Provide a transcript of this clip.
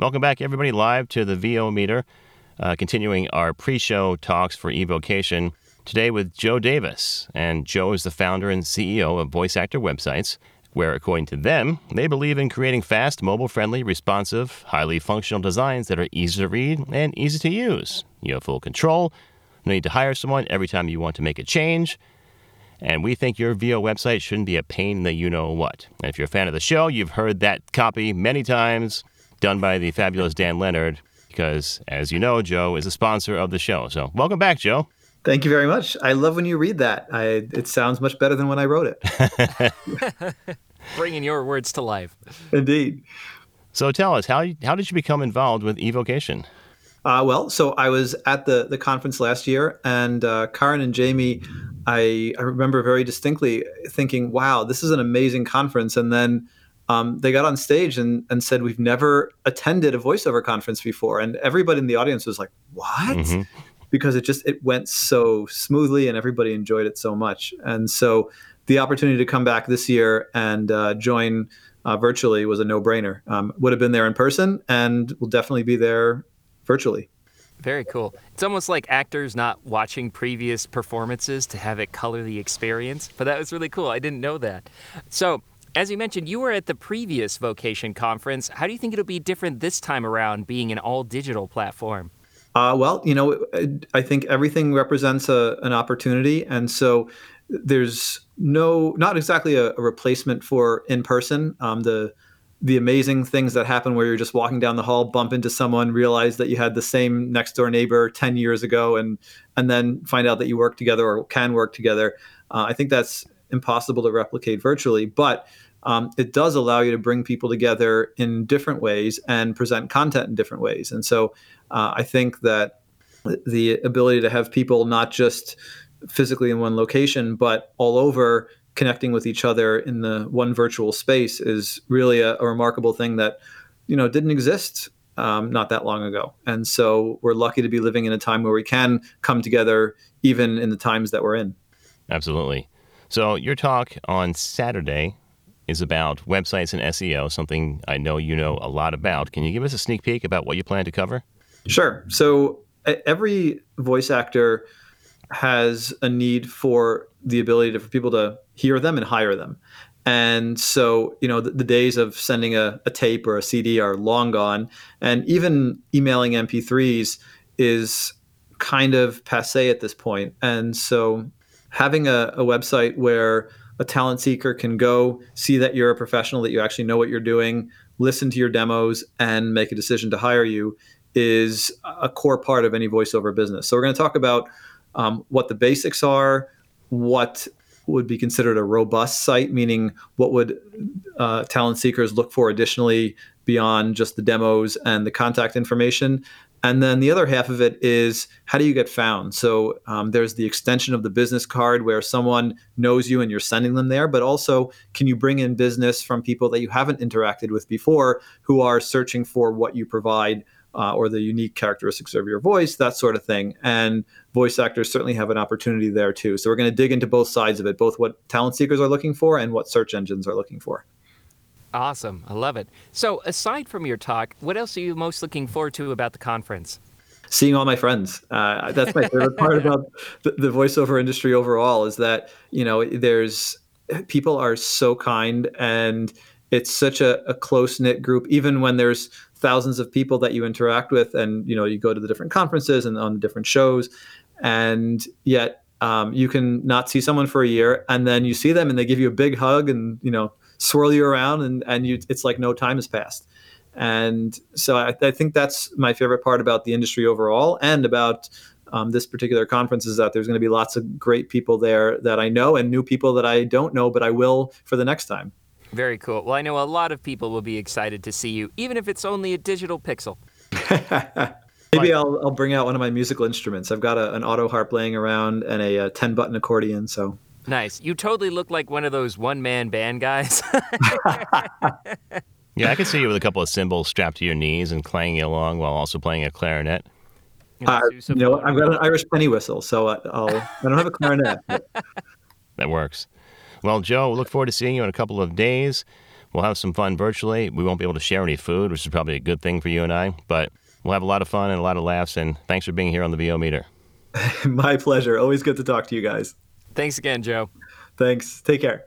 Welcome back, everybody, live to the VO Meter, uh, continuing our pre show talks for eVOcation. Today with Joe Davis. And Joe is the founder and CEO of Voice Actor Websites, where, according to them, they believe in creating fast, mobile friendly, responsive, highly functional designs that are easy to read and easy to use. You have full control, no need to hire someone every time you want to make a change. And we think your VO website shouldn't be a pain in the you know what. And if you're a fan of the show, you've heard that copy many times, done by the fabulous Dan Leonard, because as you know, Joe is a sponsor of the show. So welcome back, Joe. Thank you very much. I love when you read that. I, it sounds much better than when I wrote it. Bringing your words to life. Indeed. So tell us, how, how did you become involved with eVOcation? Uh, well, so I was at the the conference last year, and uh, Karen and Jamie, I, I remember very distinctly thinking, "Wow, this is an amazing conference." And then um, they got on stage and, and said, "We've never attended a voiceover conference before," and everybody in the audience was like, "What?" Mm-hmm. Because it just it went so smoothly, and everybody enjoyed it so much. And so the opportunity to come back this year and uh, join. Uh, virtually was a no-brainer. Um, would have been there in person, and will definitely be there virtually. Very cool. It's almost like actors not watching previous performances to have it color the experience, but that was really cool. I didn't know that. So, as you mentioned, you were at the previous vocation conference. How do you think it'll be different this time around being an all digital platform? Uh, well, you know, I think everything represents a, an opportunity. And so there's no, not exactly a, a replacement for in person. Um, the the amazing things that happen where you're just walking down the hall, bump into someone, realize that you had the same next door neighbor 10 years ago, and and then find out that you work together or can work together. Uh, I think that's impossible to replicate virtually, but um, it does allow you to bring people together in different ways and present content in different ways. And so uh, I think that the ability to have people not just physically in one location, but all over connecting with each other in the one virtual space is really a, a remarkable thing that you know didn't exist um, not that long ago. And so we're lucky to be living in a time where we can come together even in the times that we're in. Absolutely. So your talk on Saturday is about websites and SEO, something I know you know a lot about. Can you give us a sneak peek about what you plan to cover? Sure. So every voice actor has a need for the ability to, for people to hear them and hire them. And so, you know, the, the days of sending a, a, tape or a CD are long gone. And even emailing MP3s is kind of passe at this point. And so, having a, a website where a talent seeker can go see that you're a professional, that you actually know what you're doing, listen to your demos, and make a decision to hire you is a core part of any voiceover business. So, we're going to talk about um, what the basics are, what would be considered a robust site, meaning what would uh, talent seekers look for additionally beyond just the demos and the contact information. And then the other half of it is how do you get found? So um, there's the extension of the business card where someone knows you and you're sending them there, but also can you bring in business from people that you haven't interacted with before who are searching for what you provide uh, or the unique characteristics of your voice, that sort of thing. And voice actors certainly have an opportunity there too. So we're going to dig into both sides of it, both what talent seekers are looking for and what search engines are looking for. Awesome. I love it. So, aside from your talk, what else are you most looking forward to about the conference? Seeing all my friends. Uh, that's my favorite part about the, the voiceover industry overall is that, you know, there's people are so kind and it's such a, a close knit group, even when there's thousands of people that you interact with and you know you go to the different conferences and on the different shows and yet um, you can not see someone for a year and then you see them and they give you a big hug and you know swirl you around and and you it's like no time has passed and so I, I think that's my favorite part about the industry overall and about um, this particular conference is that there's going to be lots of great people there that I know and new people that I don't know, but I will for the next time. Very cool. Well, I know a lot of people will be excited to see you, even if it's only a digital pixel. Maybe I'll, I'll bring out one of my musical instruments. I've got a, an auto harp laying around and a, a 10 button accordion. So nice. You totally look like one of those one man band guys. yeah, I can see you with a couple of cymbals strapped to your knees and clanging along while also playing a clarinet. Uh, you know, I've got an Irish penny whistle, so I'll, I don't have a clarinet. that works. Well, Joe, look forward to seeing you in a couple of days. We'll have some fun virtually. We won't be able to share any food, which is probably a good thing for you and I, but we'll have a lot of fun and a lot of laughs. And thanks for being here on the VO Meter. My pleasure. Always good to talk to you guys. Thanks again, Joe. Thanks. Take care.